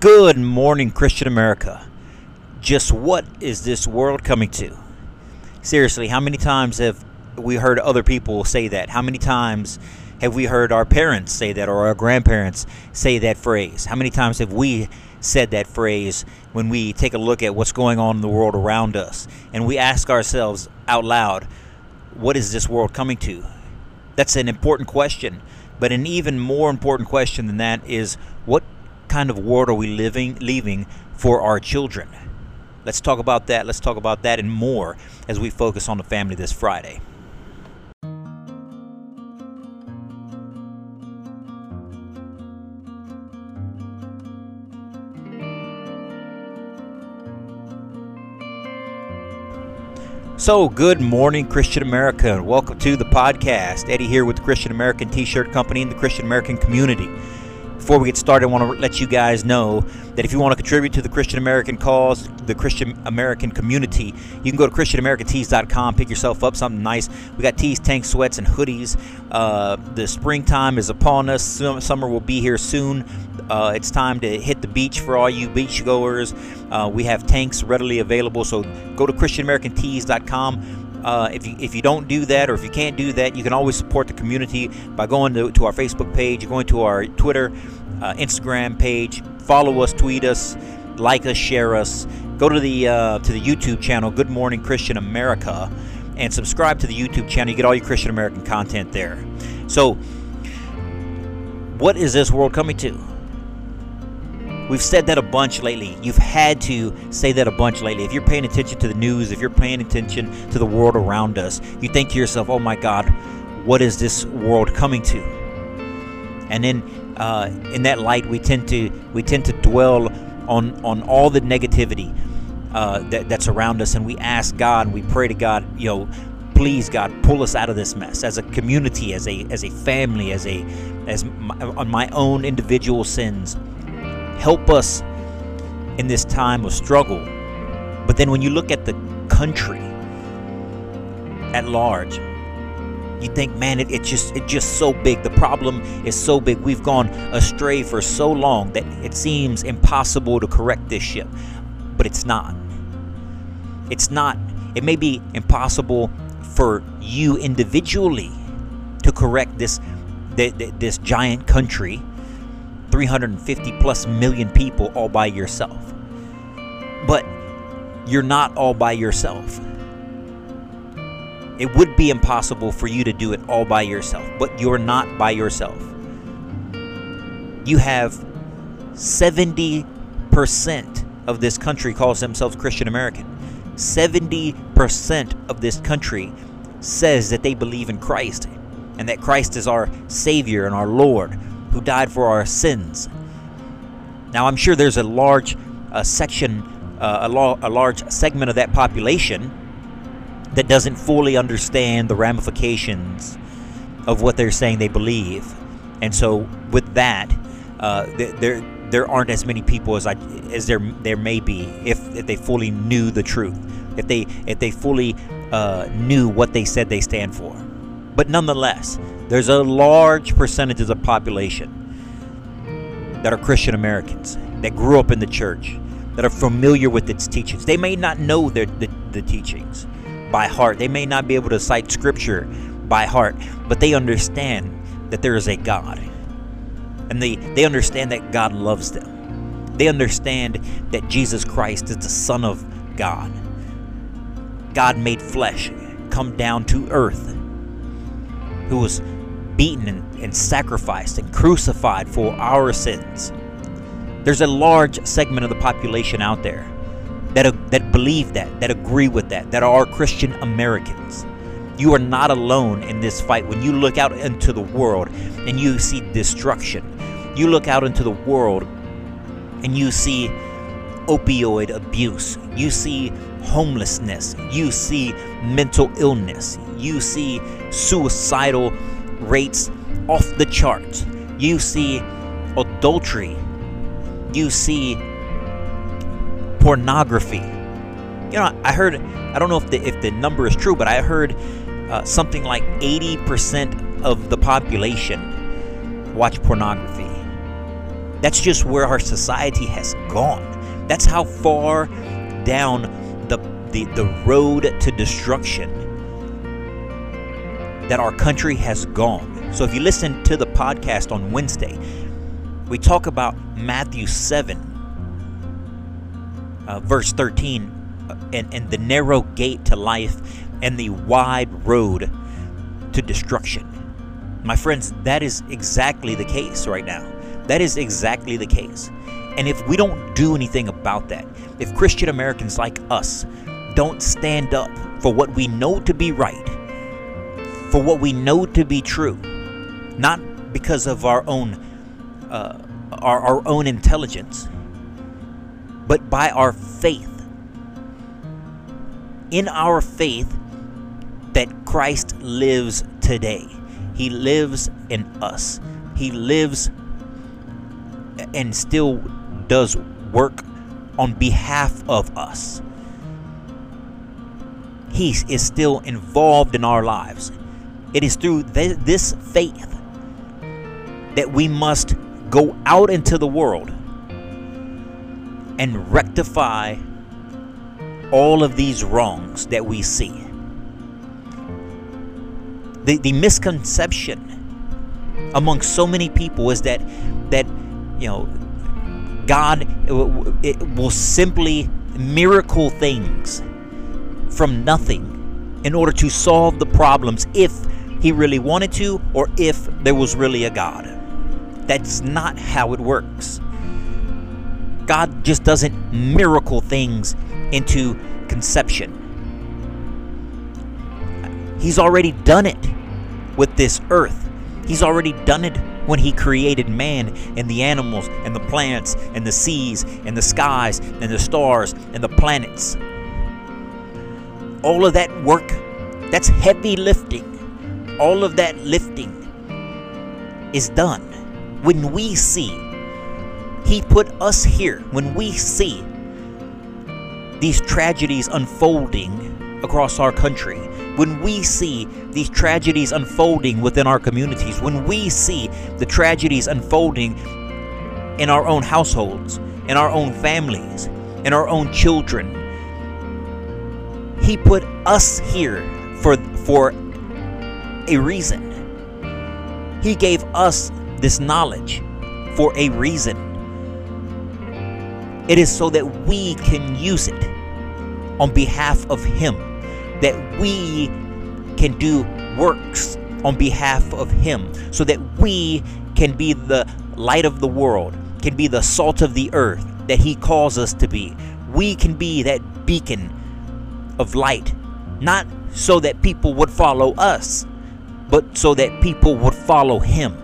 Good morning, Christian America. Just what is this world coming to? Seriously, how many times have we heard other people say that? How many times have we heard our parents say that or our grandparents say that phrase? How many times have we said that phrase when we take a look at what's going on in the world around us and we ask ourselves out loud, what is this world coming to? That's an important question. But an even more important question than that is what kind of world are we living leaving for our children? Let's talk about that. Let's talk about that and more as we focus on the family this Friday. So, good morning, Christian America, and welcome to the podcast. Eddie here with the Christian American T shirt company and the Christian American community. Before we get started, I want to let you guys know that if you want to contribute to the Christian American cause, the Christian American community, you can go to ChristianAmericanTees.com, pick yourself up something nice. We got tees, tank sweats, and hoodies. Uh, the springtime is upon us. Summer will be here soon. Uh, it's time to hit the beach for all you beachgoers. Uh, we have tanks readily available, so go to ChristianAmericanTees.com. Uh, if, you, if you don't do that or if you can't do that, you can always support the community by going to, to our Facebook page, going to our Twitter, uh, Instagram page, follow us, tweet us, like us, share us. Go to the uh, to the YouTube channel, Good Morning Christian America, and subscribe to the YouTube channel. You get all your Christian American content there. So, what is this world coming to? We've said that a bunch lately. You've had to say that a bunch lately. If you're paying attention to the news, if you're paying attention to the world around us, you think to yourself, oh my God, what is this world coming to? And then uh, in that light, we tend to we tend to dwell on on all the negativity uh, that, that's around us, and we ask God, and we pray to God, you know, please God, pull us out of this mess as a community, as a as a family, as a as my, on my own individual sins help us in this time of struggle. But then when you look at the country at large, you think, man, it, it just it's just so big. The problem is so big. We've gone astray for so long that it seems impossible to correct this ship. But it's not. It's not. It may be impossible for you individually to correct this this giant country 350 plus million people all by yourself. But you're not all by yourself. It would be impossible for you to do it all by yourself, but you're not by yourself. You have 70% of this country calls themselves Christian American. 70% of this country says that they believe in Christ and that Christ is our Savior and our Lord who died for our sins. Now, I'm sure there's a large uh, section, uh, a, lo- a large segment of that population that doesn't fully understand the ramifications of what they're saying they believe. And so, with that, uh, there there aren't as many people as I as there there may be if, if they fully knew the truth, if they if they fully uh, knew what they said they stand for. But nonetheless, there's a large percentage of the population that are Christian Americans, that grew up in the church, that are familiar with its teachings. They may not know their, the, the teachings by heart, they may not be able to cite scripture by heart, but they understand that there is a God. And they, they understand that God loves them. They understand that Jesus Christ is the Son of God. God made flesh come down to earth, who was beaten and, and sacrificed and crucified for our sins. There's a large segment of the population out there that, that believe that, that agree with that, that are Christian Americans. You are not alone in this fight. When you look out into the world and you see destruction, you look out into the world and you see opioid abuse, you see homelessness, you see mental illness, you see suicidal rates off the charts. You see adultery. You see pornography. You know, I heard, I don't know if the, if the number is true, but I heard uh, something like 80% of the population watch pornography. That's just where our society has gone. That's how far down the, the, the road to destruction that our country has gone. So if you listen to the podcast on Wednesday, we talk about Matthew 7, uh, verse 13, uh, and, and the narrow gate to life and the wide road to destruction. My friends, that is exactly the case right now. That is exactly the case. And if we don't do anything about that, if Christian Americans like us don't stand up for what we know to be right, for what we know to be true, not because of our own uh, our, our own intelligence, but by our faith. In our faith that Christ lives today. He lives in us. He lives and still does work on behalf of us. He is still involved in our lives. It is through th- this faith that we must go out into the world and rectify all of these wrongs that we see. The, the misconception among so many people is that that you know God it will simply miracle things from nothing in order to solve the problems if he really wanted to or if there was really a God. That's not how it works. God just doesn't miracle things into conception. He's already done it with this earth. He's already done it when he created man and the animals and the plants and the seas and the skies and the stars and the planets. All of that work, that's heavy lifting. All of that lifting is done when we see. He put us here when we see these tragedies unfolding across our country when we see these tragedies unfolding within our communities, when we see the tragedies unfolding in our own households, in our own families, in our own children, He put us here for, for a reason. He gave us this knowledge for a reason. It is so that we can use it on behalf of Him that we can do works on behalf of Him so that we can be the light of the world, can be the salt of the earth that He calls us to be. We can be that beacon of light, not so that people would follow us, but so that people would follow Him.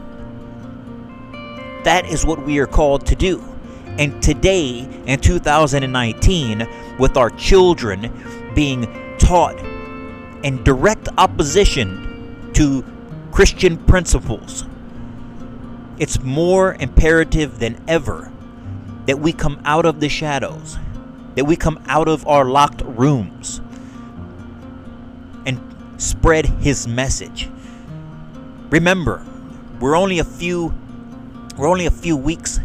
That is what we are called to do. And today, in 2019, with our children being taught in direct opposition to Christian principles. It's more imperative than ever that we come out of the shadows, that we come out of our locked rooms and spread his message. Remember, we're only a few we're only a few weeks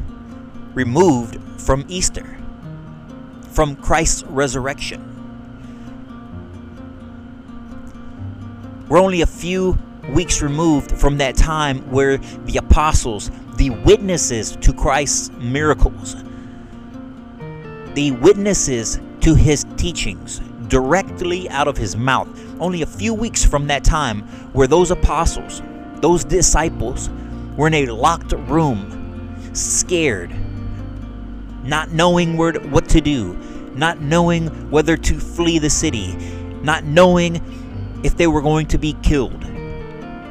removed from Easter, from Christ's resurrection. We're only a few weeks removed from that time where the apostles, the witnesses to Christ's miracles, the witnesses to his teachings directly out of his mouth, only a few weeks from that time where those apostles, those disciples, were in a locked room, scared, not knowing where to, what to do, not knowing whether to flee the city, not knowing if they were going to be killed,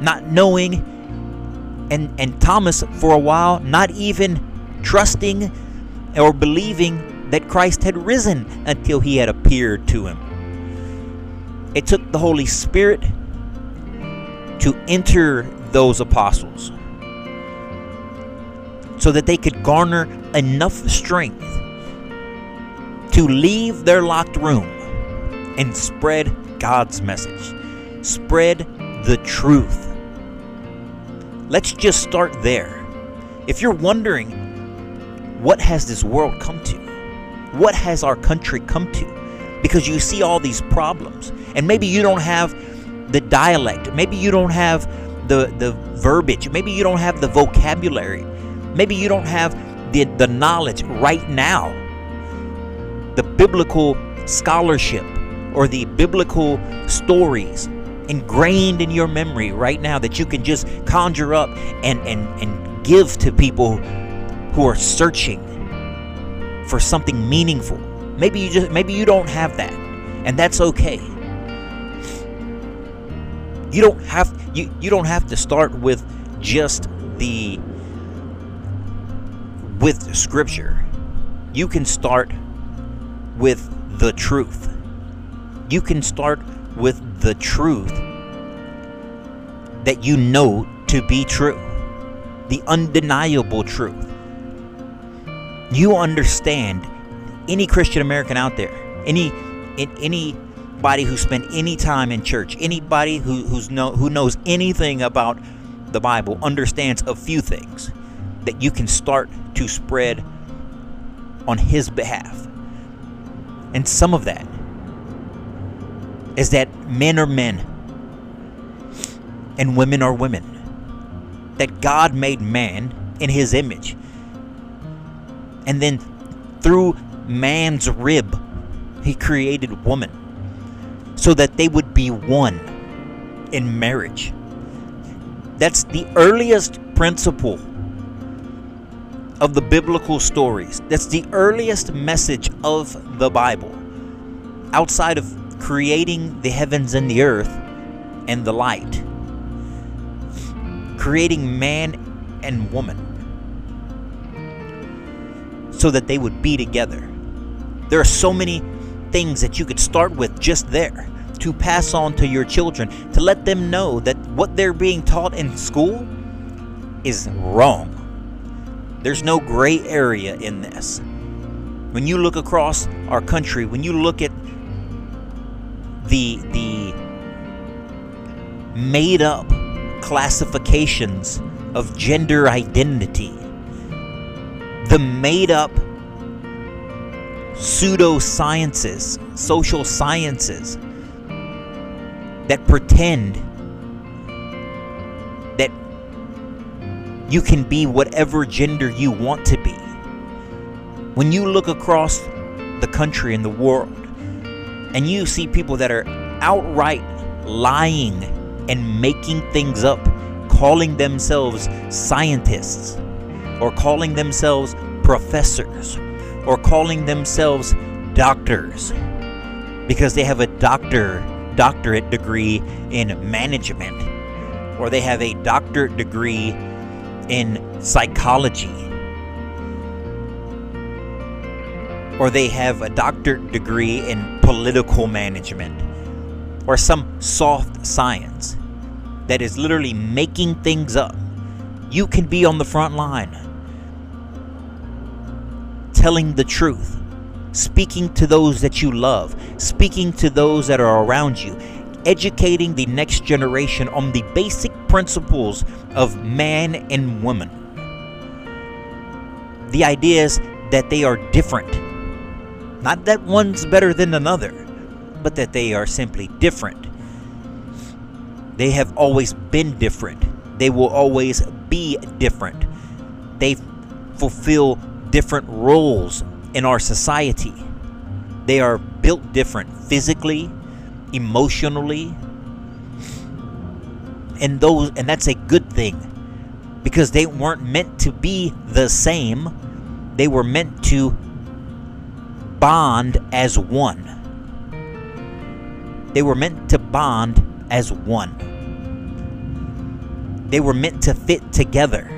not knowing, and, and Thomas, for a while, not even trusting or believing that Christ had risen until he had appeared to him. It took the Holy Spirit to enter those apostles so that they could garner enough strength to leave their locked room and spread God's message spread the truth. Let's just start there. If you're wondering what has this world come to? What has our country come to? Because you see all these problems, and maybe you don't have the dialect, maybe you don't have the, the verbiage, maybe you don't have the vocabulary, maybe you don't have the, the knowledge right now, the biblical scholarship or the biblical stories ingrained in your memory right now that you can just conjure up and, and, and give to people who are searching for something meaningful. Maybe you just maybe you don't have that, and that's okay. You don't have you, you don't have to start with just the with scripture. You can start with the truth. You can start with the truth that you know to be true, the undeniable truth. You understand any Christian American out there, any anybody who spent any time in church, anybody who who's know who knows anything about the Bible understands a few things that you can start to spread on his behalf. And some of that is that men are men and women are women. That God made man in his image. And then through man's rib, he created woman so that they would be one in marriage. That's the earliest principle of the biblical stories. That's the earliest message of the Bible. Outside of creating the heavens and the earth and the light, creating man and woman so that they would be together. There are so many things that you could start with just there to pass on to your children to let them know that what they're being taught in school is wrong. There's no gray area in this. When you look across our country, when you look at the the made up classifications of gender identity, the made up pseudosciences, social sciences that pretend you can be whatever gender you want to be. When you look across the country and the world and you see people that are outright lying and making things up, calling themselves scientists or calling themselves professors or calling themselves doctors because they have a doctor doctorate degree in management or they have a doctorate degree in psychology. Or they have a doctorate degree in political management. Or some soft science that is literally making things up. You can be on the front line. Telling the truth, speaking to those that you love, speaking to those that are around you, educating the next generation on the basic principles of man and woman. The idea is that they are different. Not that one's better than another, but that they are simply different. They have always been different. They will always be different. They fulfill different roles in our society. They are built different physically, emotionally, and those and that's a good thing because they weren't meant to be the same. They were meant to bond as one. They were meant to bond as one. They were meant to fit together.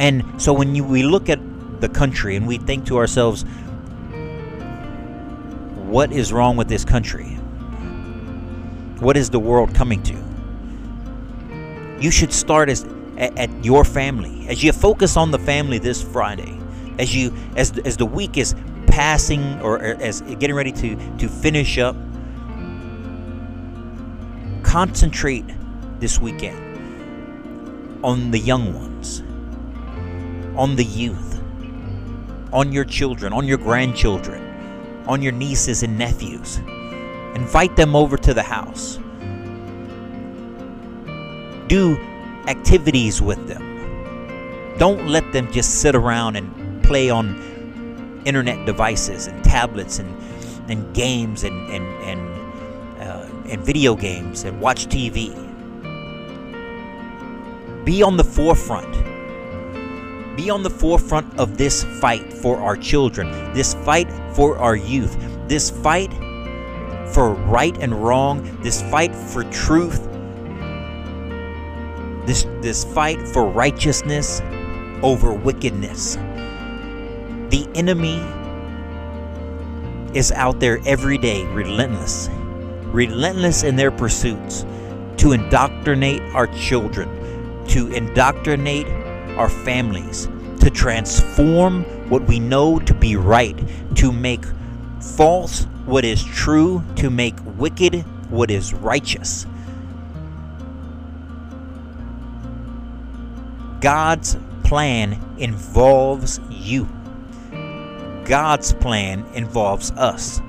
And so when you, we look at the country and we think to ourselves, what is wrong with this country? What is the world coming to? You should start as at, at your family. As you focus on the family this Friday, as you as as the week is passing or as getting ready to to finish up, concentrate this weekend on the young ones on the youth, on your children, on your grandchildren, on your nieces and nephews. Invite them over to the house. Do activities with them. Don't let them just sit around and play on internet devices and tablets and, and games and, and, and, uh, and video games and watch TV. Be on the forefront. Be on the forefront of this fight for our children, this fight for our youth, this fight for right and wrong, this fight for truth, this, this fight for righteousness over wickedness. The enemy is out there every day, relentless, relentless in their pursuits to indoctrinate our children to indoctrinate our families, to transform what we know to be right, to make false what is true, to make wicked what is righteous. God's plan involves you. God's plan involves us.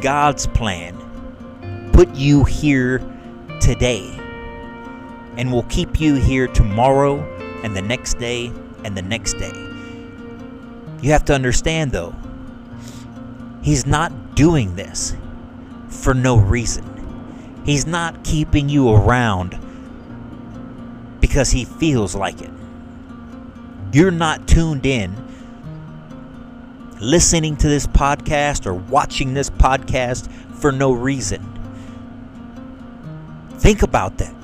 God's plan put you here today and will keep you here tomorrow and the next day and the next day. You have to understand, though, He's not doing this for no reason. He's not keeping you around because He feels like it. You're not tuned in listening to this podcast or watching this podcast for no reason. Think about that.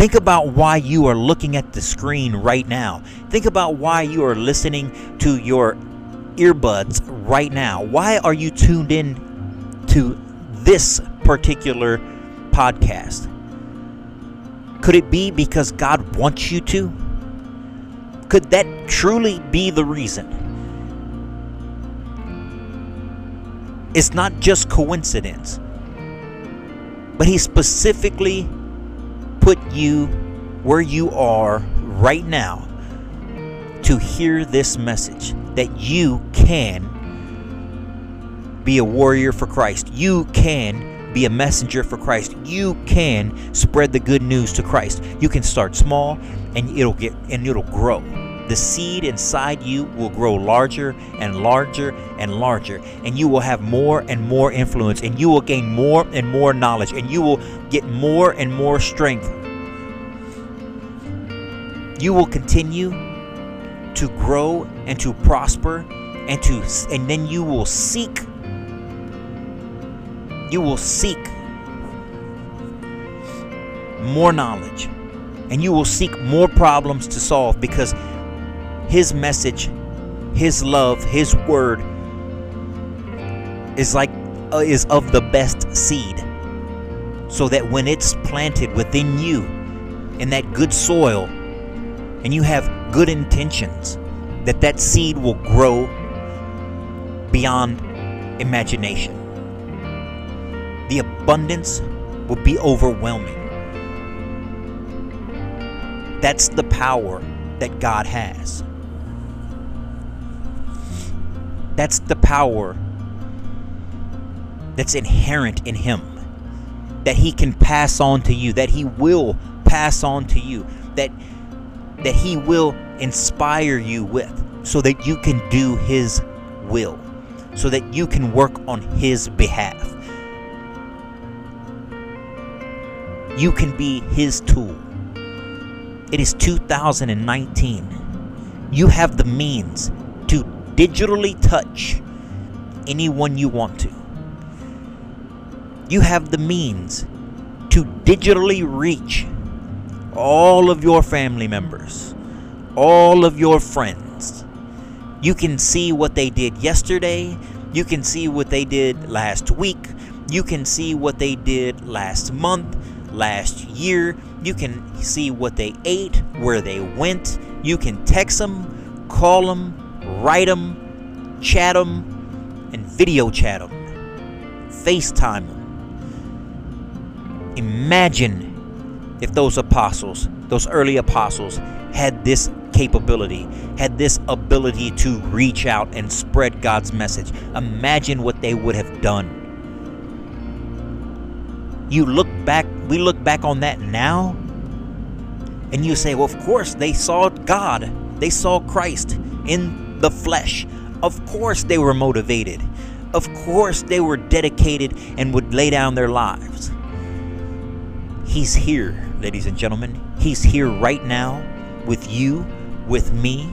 Think about why you are looking at the screen right now. Think about why you are listening to your earbuds right now. Why are you tuned in to this particular podcast? Could it be because God wants you to? Could that truly be the reason? It's not just coincidence, but He specifically put you where you are right now to hear this message that you can be a warrior for Christ. You can be a messenger for Christ. You can spread the good news to Christ. You can start small and it'll get and it'll grow. The seed inside you will grow larger and larger and larger, and you will have more and more influence, and you will gain more and more knowledge, and you will get more and more strength. You will continue to grow and to prosper and to and then you will seek you will seek more knowledge and you will seek more problems to solve because his message, His love, His word is like uh, is of the best seed. So that when it's planted within you in that good soil and you have good intentions, that that seed will grow beyond imagination. The abundance will be overwhelming. That's the power that God has. That's the power that's inherent in Him. That He can pass on to you, that He will pass on to you, that, that He will inspire you with, so that you can do His will, so that you can work on His behalf. You can be His tool. It is 2019. You have the means digitally touch anyone you want to. You have the means to digitally reach all of your family members, all of your friends. You can see what they did yesterday. You can see what they did last week. You can see what they did last month, last year. You can see what they ate, where they went. You can text them, call them, write them, chat them, and video chat them, FaceTime them. Imagine if those apostles, those early apostles, had this capability, had this ability to reach out and spread God's message. Imagine what they would have done. You look back, we look back on that now, and you say, well, of course, they saw God, they saw Christ in the flesh. Of course, they were motivated. Of course, they were dedicated and would lay down their lives. He's here, ladies and gentlemen. He's here right now with you, with me.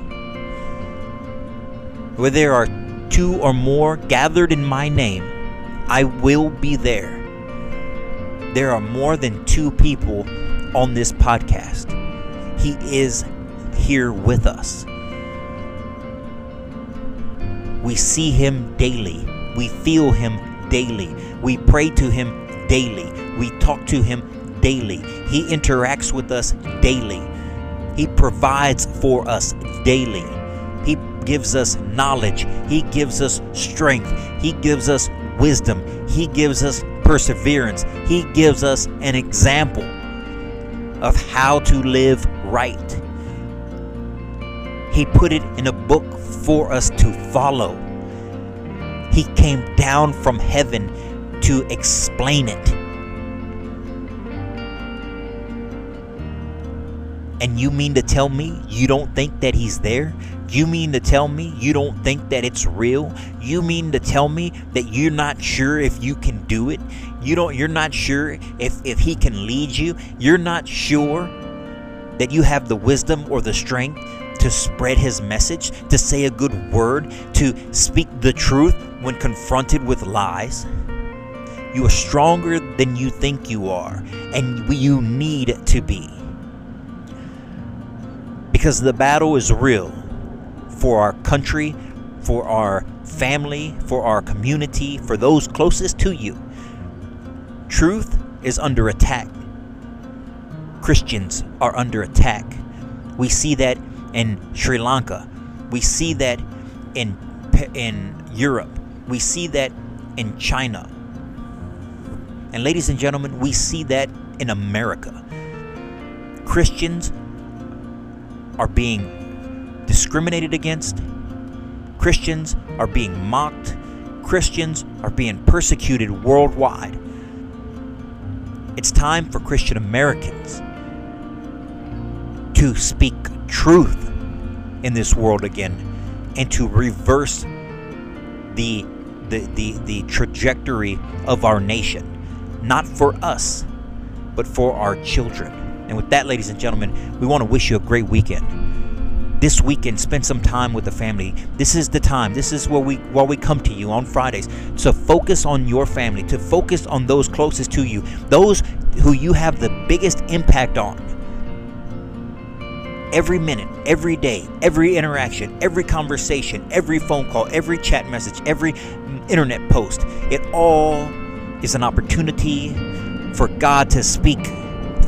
Where there are two or more gathered in my name, I will be there. There are more than two people on this podcast. He is here with us. We see him daily. We feel him daily. We pray to him daily. We talk to him daily. He interacts with us daily. He provides for us daily. He gives us knowledge. He gives us strength. He gives us wisdom. He gives us perseverance. He gives us an example of how to live right. He put it in a book for us to follow. He came down from heaven to explain it. And you mean to tell me you don't think that he's there? You mean to tell me you don't think that it's real? You mean to tell me that you're not sure if you can do it? You don't you're not sure if if he can lead you? You're not sure that you have the wisdom or the strength to spread his message, to say a good word, to speak the truth when confronted with lies. You are stronger than you think you are, and you need to be. Because the battle is real for our country, for our family, for our community, for those closest to you. Truth is under attack. Christians are under attack. We see that in Sri Lanka. We see that in in Europe. We see that in China. And ladies and gentlemen, we see that in America. Christians are being discriminated against. Christians are being mocked. Christians are being persecuted worldwide. It's time for Christian Americans to speak truth in this world again and to reverse the the, the, the trajectory of our nation. Not for us, but for our children. And with that, ladies and gentlemen, we want to wish you a great weekend. This weekend, spend some time with the family. This is the time. This is where we where we come to you on Fridays to focus on your family, to focus on those closest to you, those who you have the biggest impact on every minute, every day, every interaction, every conversation, every phone call, every chat message, every internet post. It all is an opportunity for God to speak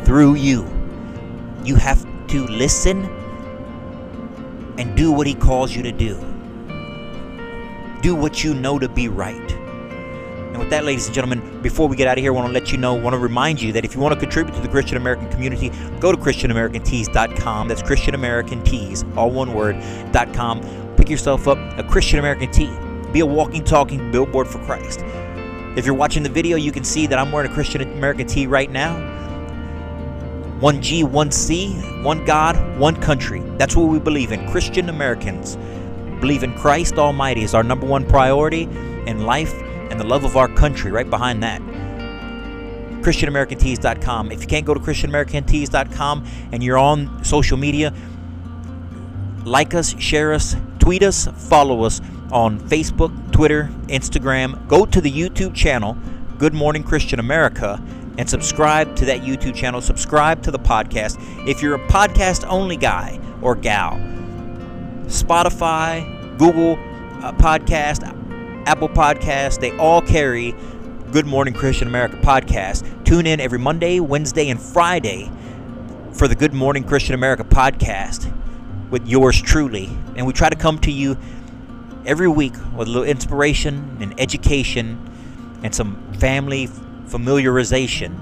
through you. You have to listen and do what He calls you to do. Do what you know to be right. And with that, ladies and gentlemen, before we get out of here, I want to let you know, want to remind you that if you want to contribute to the Christian American community, go to ChristianAmericanTees.com. That's Christian American Tees, all one word, .com. Pick yourself up a Christian American tee. Be a walking, talking billboard for Christ. If you're watching the video, you can see that I'm wearing a Christian American tee right now. One G, one C, one God, one country. That's what we believe in. Christian Americans believe in Christ Almighty is our number one priority in life and the love of our country right behind that. ChristianAmericanTees.com. If you can't go to ChristianAmericanTees.com and you're on social media, like us, share us, tweet us, follow us on Facebook, Twitter, Instagram. Go to the YouTube channel, Good Morning Christian America, and subscribe to that YouTube channel. Subscribe to the podcast. If you're a podcast only guy or gal, Spotify, Google uh, Podcast, Apple Podcast, they all carry Good Morning Christian America podcast. Tune in every Monday, Wednesday, and Friday for the Good Morning Christian America podcast with yours truly. And we try to come to you every week with a little inspiration and education and some family familiarization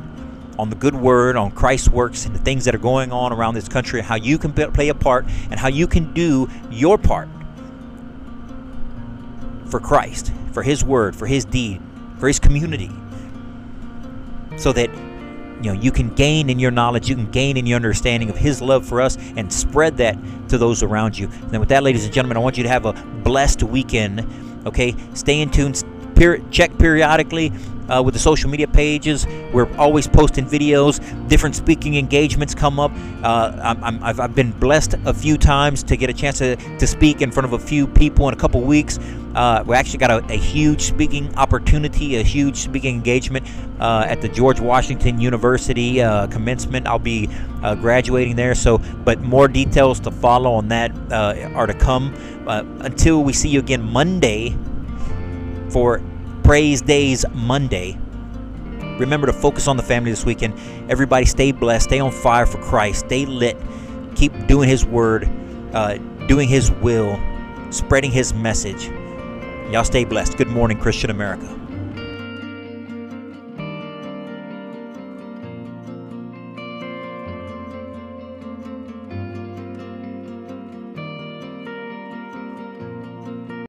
on the good word, on Christ's works, and the things that are going on around this country, and how you can play a part, and how you can do your part for Christ, for His word, for His deed, for His community, so that you know you can gain in your knowledge, you can gain in your understanding of His love for us, and spread that to those around you. And with that, ladies and gentlemen, I want you to have a blessed weekend. Okay, stay in tune. Check periodically uh, with the social media pages. We're always posting videos. Different speaking engagements come up. Uh, i have been blessed a few times to get a chance to, to speak in front of a few people in a couple weeks. Uh, we actually got a, a, huge speaking opportunity, a huge speaking engagement uh, at the George Washington University uh, commencement. I'll be uh, graduating there. So, but more details to follow on that are to come. until we see you again Monday for Praise Days Monday. Remember to focus on the family this weekend. Everybody stay blessed, stay on fire for Christ, stay lit, keep doing His word, uh, doing His will, spreading His message. Y'all stay blessed. Good morning, Christian America.